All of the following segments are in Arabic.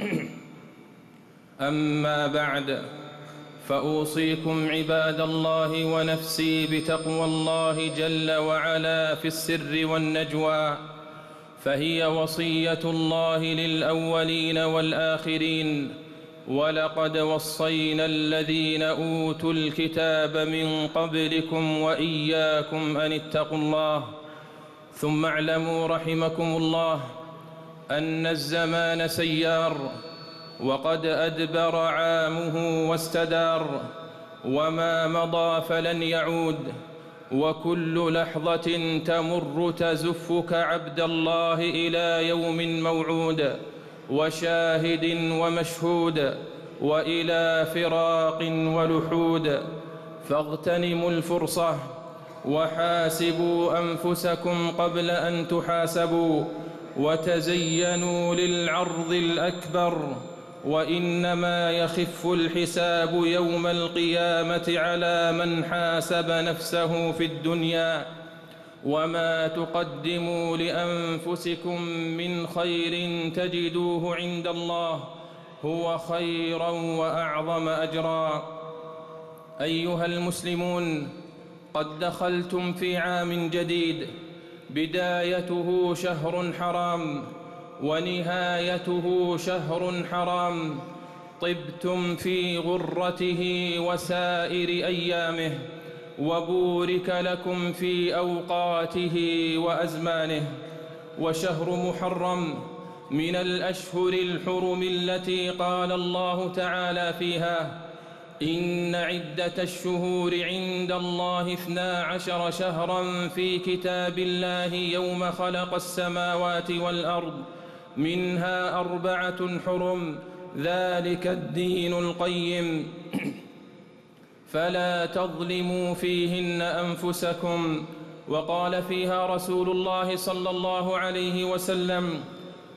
اما بعد فأوصيكم عباد الله ونفسي بتقوى الله جل وعلا في السر والنجوى فهي وصية الله للأولين والآخرين ولقد وصينا الذين أوتوا الكتاب من قبلكم وإياكم أن اتقوا الله ثم اعلموا رحمكم الله أن الزمان سيار وقد أدبر عامه واستدار وما مضى فلن يعود وكل لحظة تمر تزفك عبد الله إلى يوم موعود وشاهد ومشهود وإلى فراق ولحود. فاغتنموا الفرصة وحاسبوا أنفسكم قبل أن تحاسبوا. وتزينوا للعرض الأكبر وإنما يخف الحساب يوم القيامة على من حاسب نفسه في الدنيا. وما تقدموا لأنفسكم من خير تجدوه عند الله هو خيرا وأعظم أجرا. أيها المسلمون قد دخلتم في عام جديد بدايته شهر حرام ونهايته شهر حرام. طبتم في غرته وسائر أيامه وبورك لكم في أوقاته وأزمانه. وشهر محرم من الأشهر الحرم التي قال الله تعالى فيها إن عدة الشهور عند الله اثنا عشر شهرا في كتاب الله يوم خلق السماوات والأرض منها أربعة حرم ذلك الدين القيم. فلا تظلموا فيهن أنفسكم. وقال فيها رسول الله صلى الله عليه وسلم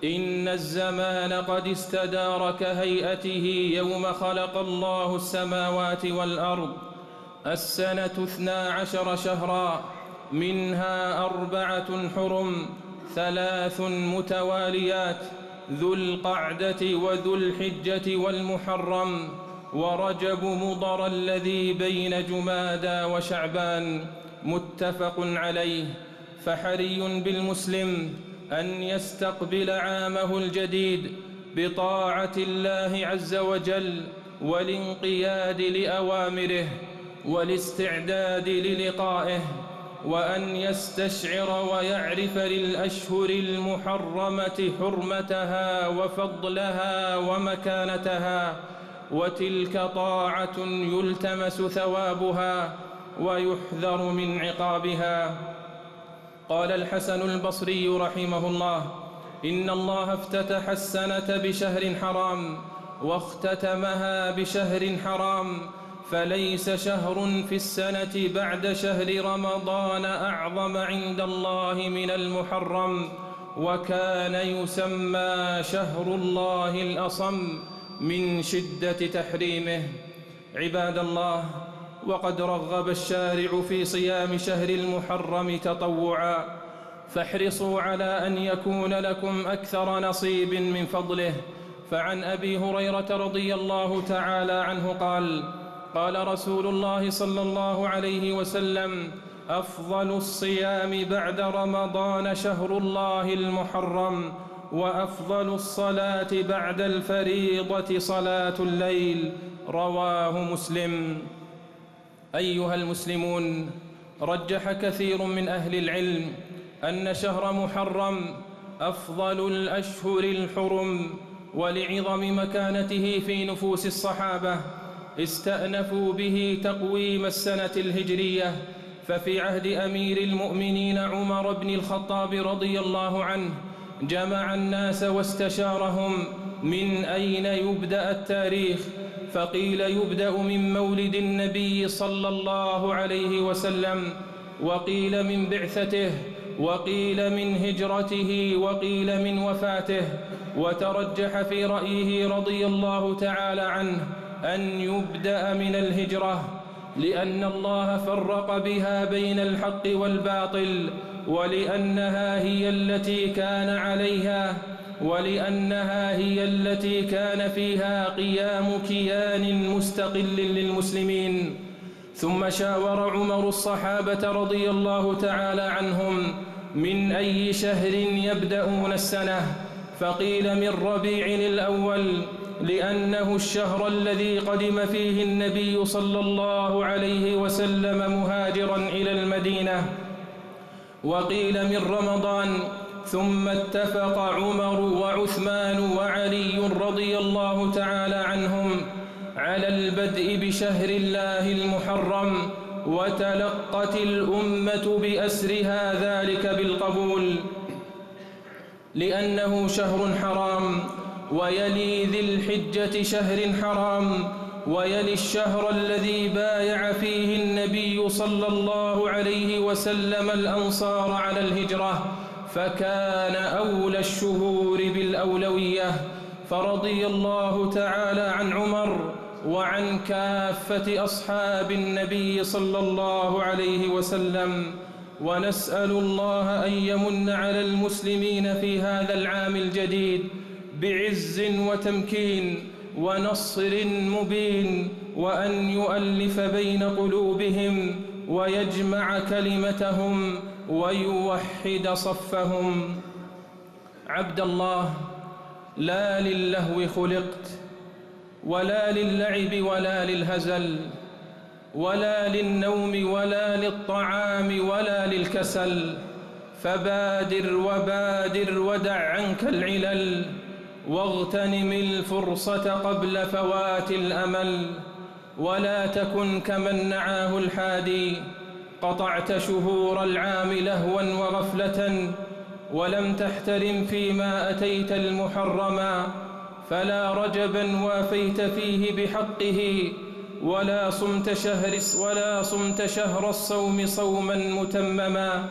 إن الزمان قد استدار كهيئته يوم خلق الله السماوات والأرض السنة اثنا عشر شهرا منها أربعة حرم ثلاث متواليات ذو القعدة وذو الحجة والمحرم ورجب مضر الذي بين جمادى وشعبان متفق عليه فحري بالمسلم أن يستقبل عامه الجديد بطاعة الله عز وجل والانقياد لأوامره والاستعداد للقائه وأن يستشعر ويعرف للأشهر المحرمة حرمتها وفضلها ومكانتها وتلك طاعة يلتمس ثوابها ويحذر من عقابها. قال الحسن البصري رحمه الله إن الله افتتح السنة بشهر حرام واختتمها بشهر حرام فليس شهر في السنة بعد شهر رمضان أعظم عند الله من المحرم وكان يسمى شهر الله الأصم من شدة تحريمه. عباد الله وقد رغب الشارع في صيام شهر المحرم تطوعا. فاحرصوا على أن يكون لكم أكثر نصيب من فضله. فعن أبي هريرة رضي الله تعالى عنه قال قال رسول الله صلى الله عليه وسلم أفضل الصيام بعد رمضان شهر الله المحرم وأفضل الصلاة بعد الفريضة صلاة الليل. رواه مسلم. أيها المسلمون رجح كثير من أهل العلم أن شهر محرم أفضل الأشهر الحرم ولعظم مكانته في نفوس الصحابة. استأنفوا به تقويم السنة الهجرية. ففي عهد أمير المؤمنين عمر بن الخطاب رضي الله عنه جمع الناس واستشارهم من أين يبدأ التاريخ فقيل يبدأ من مولد النبي صلى الله عليه وسلم وقيل من بعثته وقيل من هجرته وقيل من وفاته وترجح في رأيه رضي الله تعالى عنه أن يبدأ من الهجرة لأن الله فرق بها بين الحق والباطل ولأنها هي التي كان عليها ولأنها هي التي كان فيها قيام كيان مستقل للمسلمين. ثم شاور عمر الصحابة رضي الله تعالى عنهم من أي شهر يبدأون السنة؟ فقيل من ربيع الأول لأنه الشهر الذي قدم فيه النبي صلى الله عليه وسلم مهاجرا إلى المدينة. وقيل من رمضان؟ ثم اتفق عمر وعثمان وعلي رضي الله تعالى عنهم على البدء بشهر الله المحرم وتلقت الأمة بأسرها ذلك بالقبول لأنه شهر حرام ويلي ذي الحجة شهر حرام ويلي الشهر الذي بايع فيه النبي صلى الله عليه وسلم الأنصار على الهجرة فكان أولى الشهور بالأولوية فرضي الله تعالى عن عمر وعن كافة أصحاب النبي صلى الله عليه وسلم ونسأل الله أن يمن على المسلمين في هذا العام الجديد بعز وتمكين ونصر مبين وأن يؤلف بين قلوبهم ويجمع كلمتهم ويوحد صفهم. عبد الله لا للهو خلقت ولا للعب ولا للهزل ولا للنوم ولا للطعام ولا للكسل. فبادر وبادر ودع عنك العلل واغتنم الفرصة قبل فوات الأمل. ولا تكن كمن نعاه الحادي. قطعت شهور العام لهوا وغفلة ولم تحترم فيما أتيت المحرما فلا رجبا وافيت فيه بحقه ولا صمت شهر ولا صمت شهر الصوم صوما متمما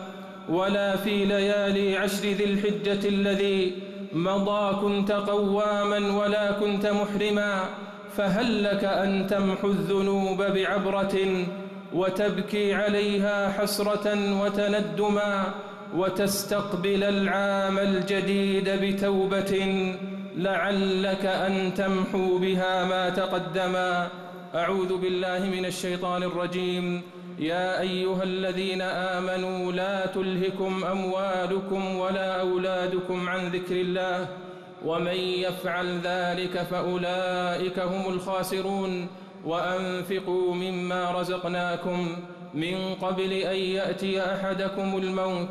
ولا في ليالي عشر ذي الحجة الذي مضى كنت قواما ولا كنت محرما فهل لك أن تمحو الذنوب بعبرة وتبكي عليها حسرة وتندما وتستقبل العام الجديد بتوبة لعلك أن تمحو بها ما تقدما أعوذ بالله من الشيطان الرجيم. يا أيها الذين آمنوا لا تلهكم أموالكم ولا أولادكم عن ذكر الله. ومن يفعل ذلك فأولئك هم الخاسرون. وأنفقوا مما رزقناكم من قبل أن يأتي أحدكم الموت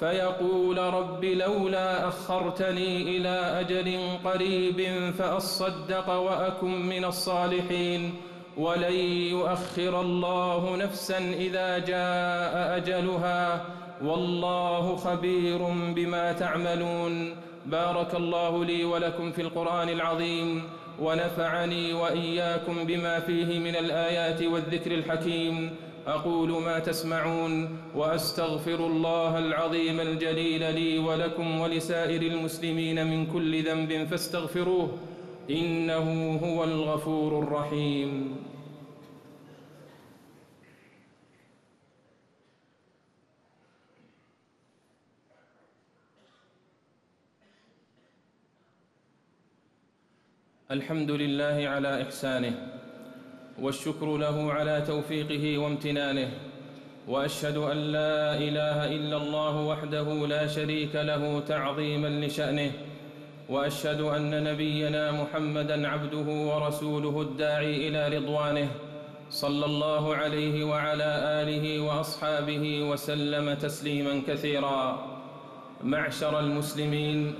فيقول رب لولا أخرتني إلى أجل قريب فأصدق وأكن من الصالحين ولن يؤخر الله نفسا إذا جاء أجلها والله خبير بما تعملون بارك الله لي ولكم في القرآن العظيم ونفعني وإياكم بما فيه من الآيات والذكر الحكيم. أقول ما تسمعون وأستغفر الله العظيم الجليل لي ولكم ولسائر المسلمين من كل ذنب فاستغفروه إنه هو الغفور الرحيم. الحمد لله على إحسانه والشكر له على توفيقه وامتنانه وأشهد أن لا إله إلا الله وحده لا شريك له تعظيما لشأنه وأشهد أن نبينا محمدا عبده ورسوله الداعي إلى رضوانه صلى الله عليه وعلى آله وأصحابه وسلم تسليما كثيرا. معشر المسلمين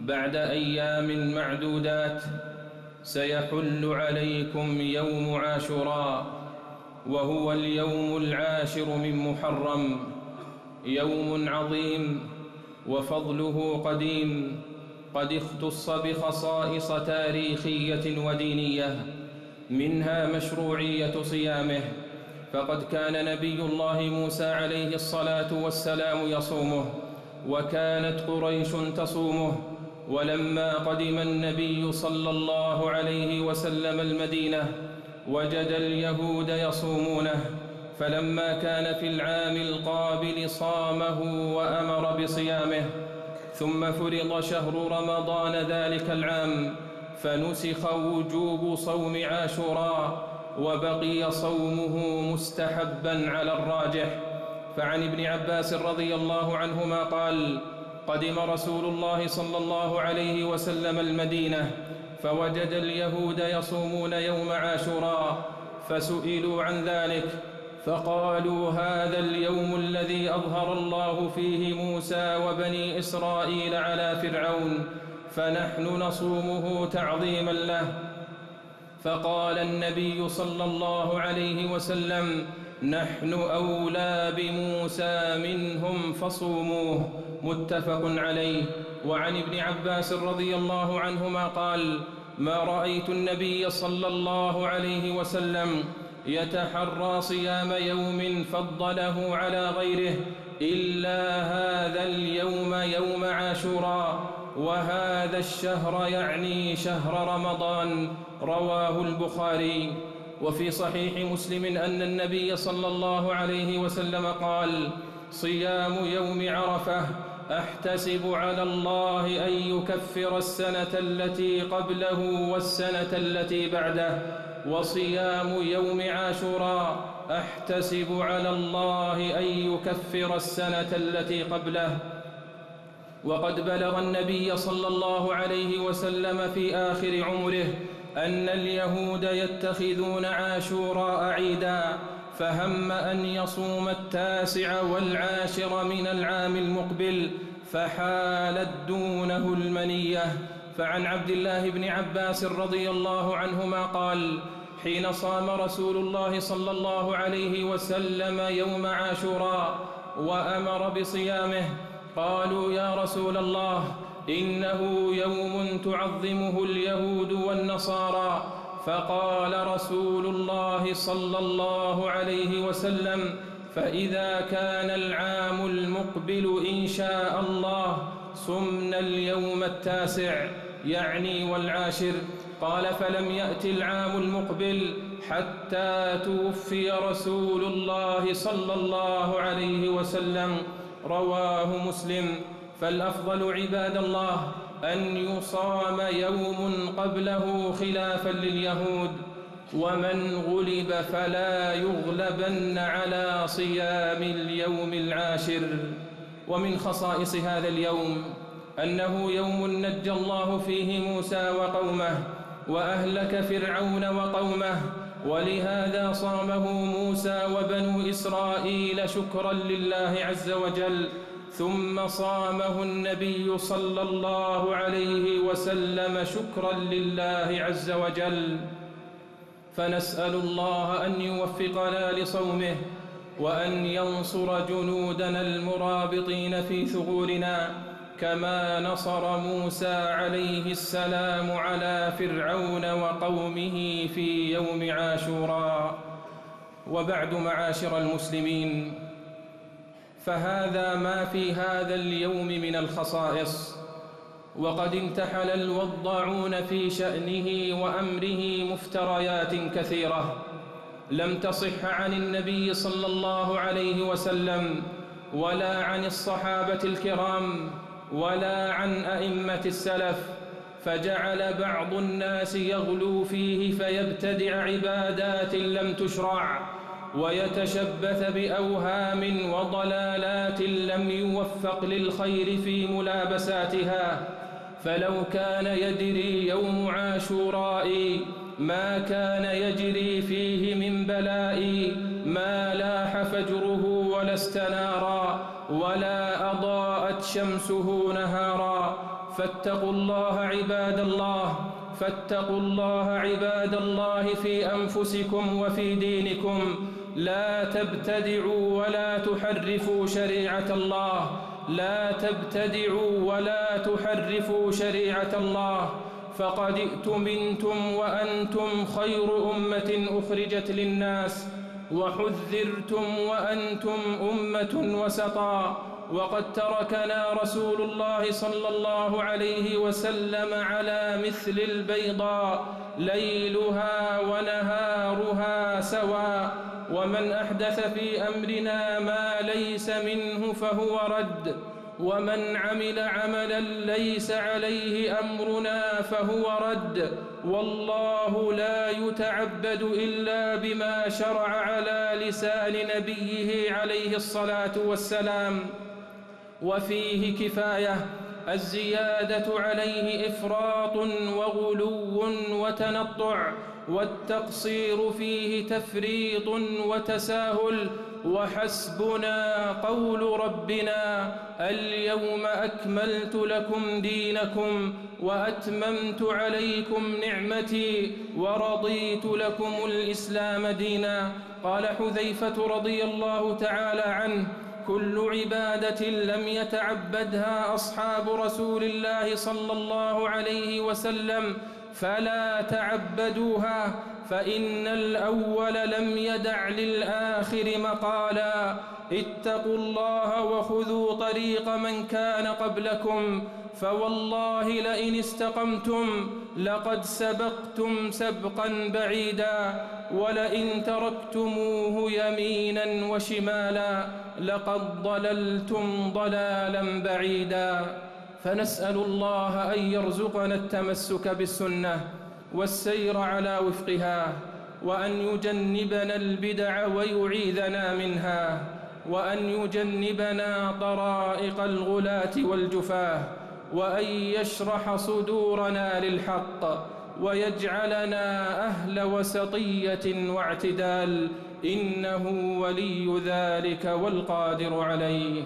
بعد أيام معدودات سيحل عليكم يوم عاشوراء وهو اليوم العاشر من محرم يوم عظيم وفضله قديم قد اختص بخصائص تاريخية ودينية منها مشروعية صيامه فقد كان نبي الله موسى عليه الصلاة والسلام يصومه وكانت قريش تصومه ولما قدم النبي صلى الله عليه وسلم المدينة وجد اليهود يصومونه فلما كان في العام القابل صامه وأمر بصيامه ثم فرض شهر رمضان ذلك العام فنسخ وجوب صوم عاشوراء وبقي صومه مستحبا على الراجح. فعن ابن عباس رضي الله عنهما قال قدم رسول الله صلى الله عليه وسلم المدينة فوجد اليهود يصومون يوم عاشوراء فسئلوا عن ذلك فقالوا هذا اليوم الذي أظهر الله فيه موسى وبني إسرائيل على فرعون فنحن نصومه تعظيما له. فقال النبي صلى الله عليه وسلم نحن أولى بموسى منهم فصوموه. متفق عليه. وعن ابن عباس رضي الله عنهما قال ما رأيت النبي صلى الله عليه وسلم يتحرى صيام يوم فضله على غيره إلا هذا اليوم يوم عاشوراء وهذا الشهر يعني شهر رمضان. رواه البخاري. وفي صحيح مسلم أن النبي صلى الله عليه وسلم قال صيام يوم عرفة أحتسب على الله أن يكفر السنة التي قبله والسنة التي بعده وصيام يوم عاشوراء أحتسب على الله أن يكفر السنة التي قبله. وقد بلغ النبي صلى الله عليه وسلم في آخر عمره أن اليهود يتخذون عاشوراء عيدا فهم أن يصوم التاسع والعاشر من العام المقبل فحالت دونه المنية. فعن عبد الله بن عباس رضي الله عنهما قال حين صام رسول الله صلى الله عليه وسلم يوم عاشوراء وأمر بصيامه قالوا يا رسول الله إنه يوم تعظمه اليهود والنصارى. فقال رسول الله صلى الله عليه وسلم فإذا كان العام المقبل إن شاء الله صمنا اليوم التاسع يعني والعاشر. قال فلم يأت العام المقبل حتى توفي رسول الله صلى الله عليه وسلم. رواه مسلم. فالأفضل عباد الله أن يصام يوم قبله خلافا لليهود ومن غلب فلا يغلبن على صيام اليوم العاشر. ومن خصائص هذا اليوم أنه يوم نجى الله فيه موسى وقومه وأهلك فرعون وقومه ولهذا صامه موسى وبنو إسرائيل شكرا لله عز وجل ثم صامه النبي صلى الله عليه وسلم شكرا لله عز وجل. فنسأل الله أن يوفقنا لصومه وأن ينصر جنودنا المرابطين في ثغورنا كما نصر موسى عليه السلام على فرعون وقومه في يوم عاشوراء. وبعد معاشر المسلمين فهذا ما في هذا اليوم من الخصائص. وقد انتحل الوضاعون في شأنه وأمره مفتريات كثيرة. لم تصح عن النبي صلى الله عليه وسلم ولا عن الصحابة الكرام ولا عن أئمة السلف. فجعل بعض الناس يغلو فيه فيبتدع عبادات لم تشرع. ويتشبث بأوهام وضلالات لم يوفق للخير في ملابساتها فلو كان يدري يوم عاشوراء ما كان يجري فيه من بلاء ما لاح فجره ولا استنارا ولا أضاءت شمسه نهارا. فاتقوا الله عباد الله فاتقوا الله عباد الله في أنفسكم وفي دينكم. لا تبتدعوا ولا تحرفوا شريعة الله. لا تبتدعوا ولا تحرفوا شريعة الله. فقد ائتمنتم وأنتم خير أمة أخرجت للناس وحذرتم وأنتم أمة وسطا. وقد تركنا رسول الله صلى الله عليه وسلم على مثل البيضاء ليلها ونهارها سواء. ومن أحدث في أمرنا ما ليس منه فهو رد ومن عمل عملا ليس عليه أمرنا فهو رد. والله لا يتعبد إلا بما شرع على لسان نبيه عليه الصلاة والسلام. وفيه كفاية الزيادة عليه إفراط وغلو وتنطع. والتقصير فيه تفريط وتساهل وحسبنا قول ربنا اليوم أكملت لكم دينكم وأتممت عليكم نعمتي ورضيت لكم الإسلام دينا. قال حذيفة رضي الله تعالى عنه كل عبادة لم يتعبدها أصحاب رسول الله صلى الله عليه وسلم فلا تعبدوها فإن الأول لم يدع للآخر مقالا. اتقوا الله وخذوا طريق من كان قبلكم فوالله لئن استقمتم لقد سبقتم سبقا بعيدا. ولئن تركتموه يمينا وشمالا لقد ضللتم ضلالا بعيدا. فنسأل الله أن يرزقنا التمسك بالسنة والسير على وفقها وأن يجنبنا البدع ويعيذنا منها وأن يجنبنا طرائق الغلاة والجفاة وأن يشرح صدورنا للحق ويجعلنا أهل وسطية واعتدال إنه ولي ذلك والقادر عليه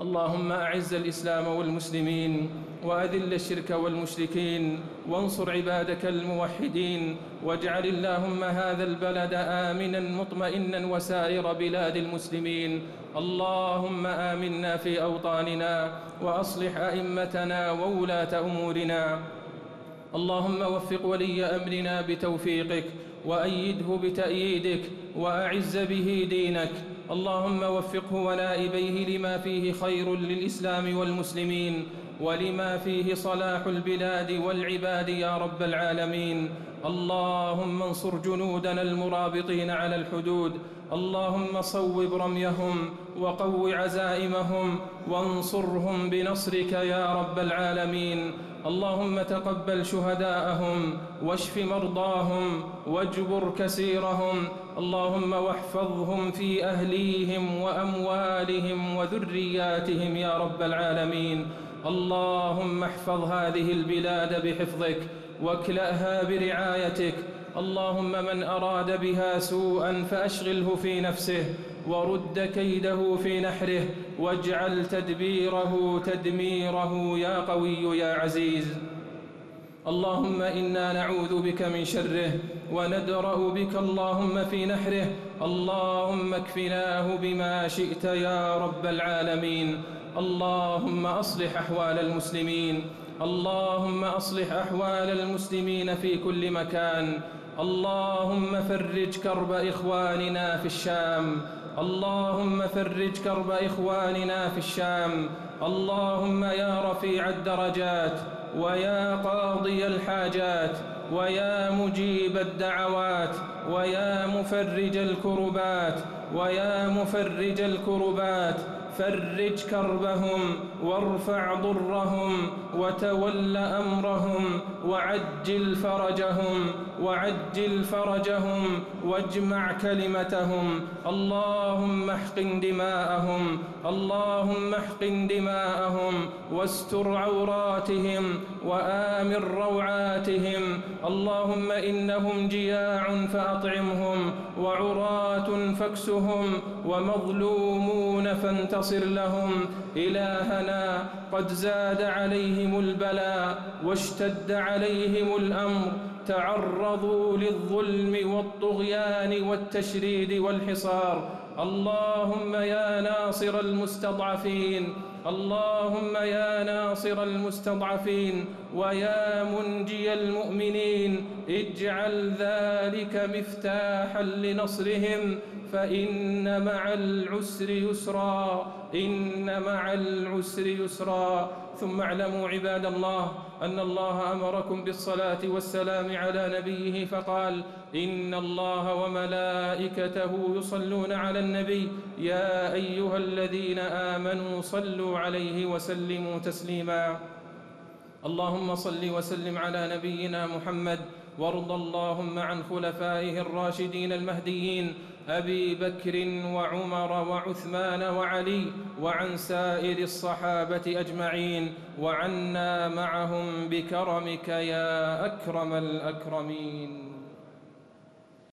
اللهم أعز الإسلام والمسلمين وأذل الشرك والمشركين وانصر عبادك الموحدين واجعل اللهم هذا البلد آمنا مطمئنا وسائر بلاد المسلمين اللهم آمنا في أوطاننا وأصلح أئمتنا وولاة أمورنا اللهم وفق ولي أمرنا بتوفيقك وأيده بتأييدك وأعز به دينك اللهم وفقه ونائبيه لما فيه خير للإسلام والمسلمين ولما فيه صلاح البلاد والعباد يا رب العالمين. اللهم انصر جنودنا المرابطين على الحدود. اللهم صوب رميهم وقو عزائمهم وانصرهم بنصرك يا رب العالمين. اللهم تقبل شهداءهم واشف مرضاهم واجبر كسيرهم اللهم واحفظهم في أهليهم وأموالهم وذرياتهم يا رب العالمين. اللهم احفظ هذه البلاد بحفظك واكلأها برعايتك. اللهم من أراد بها سوءا فأشغله في نفسه ورد كيده في نحره واجعل تدبيره تدميره يا قوي يا عزيز. اللهم إنا نعوذ بك من شره وندرأ بك اللهم في نحره. اللهم اكفناه بما شئت يا رب العالمين. اللهم أصلح أحوال المسلمين. اللهم أصلح أحوال المسلمين في كل مكان. اللهم فرج كرب إخواننا في الشام. اللهم فرج كرب إخواننا في الشام. اللهم يا رفيع الدرجات. ويا قاضي الحاجات ويا مجيب الدعوات ويا مفرج الكربات ويا مفرج الكربات فرج كربهم وارفع ضرهم وتول أمرهم وعجل فرجهم وعجل فرجهم واجمع كلمتهم. اللهم احقن دماءهم. اللهم احقن دماءهم. واستر عوراتهم وآمن روعاتهم. اللهم إنهم جياع فأطعمهم وعراة فاكسهم ومظلومون فانتصر لهم. إلهنا قد زاد عليهم البلاء واشتد عليهم الأمر تعرضوا للظلم والطغيان والتشريد والحصار. اللهم يا ناصر المستضعفين اللهم يا ناصر المستضعفين ويا منجي المؤمنين اجعل ذلك مفتاحا لنصرهم فإن مع العسر يسرا إن مع العسر يسرا. ثم اعلموا عباد الله أن الله أمركم بالصلاة والسلام على نبيه فقال إن الله وملائكته يصلون على النبي يا أيها الذين آمنوا صلوا عليه وسلموا تسليما. اللهم صل وسلم على نبينا محمد وارض اللهم عن خلفائه الراشدين المهديين أبي بكر وعمر وعثمان وعلي وعن سائر الصحابة أجمعين وعنا معهم بكرمك يا أكرم الأكرمين.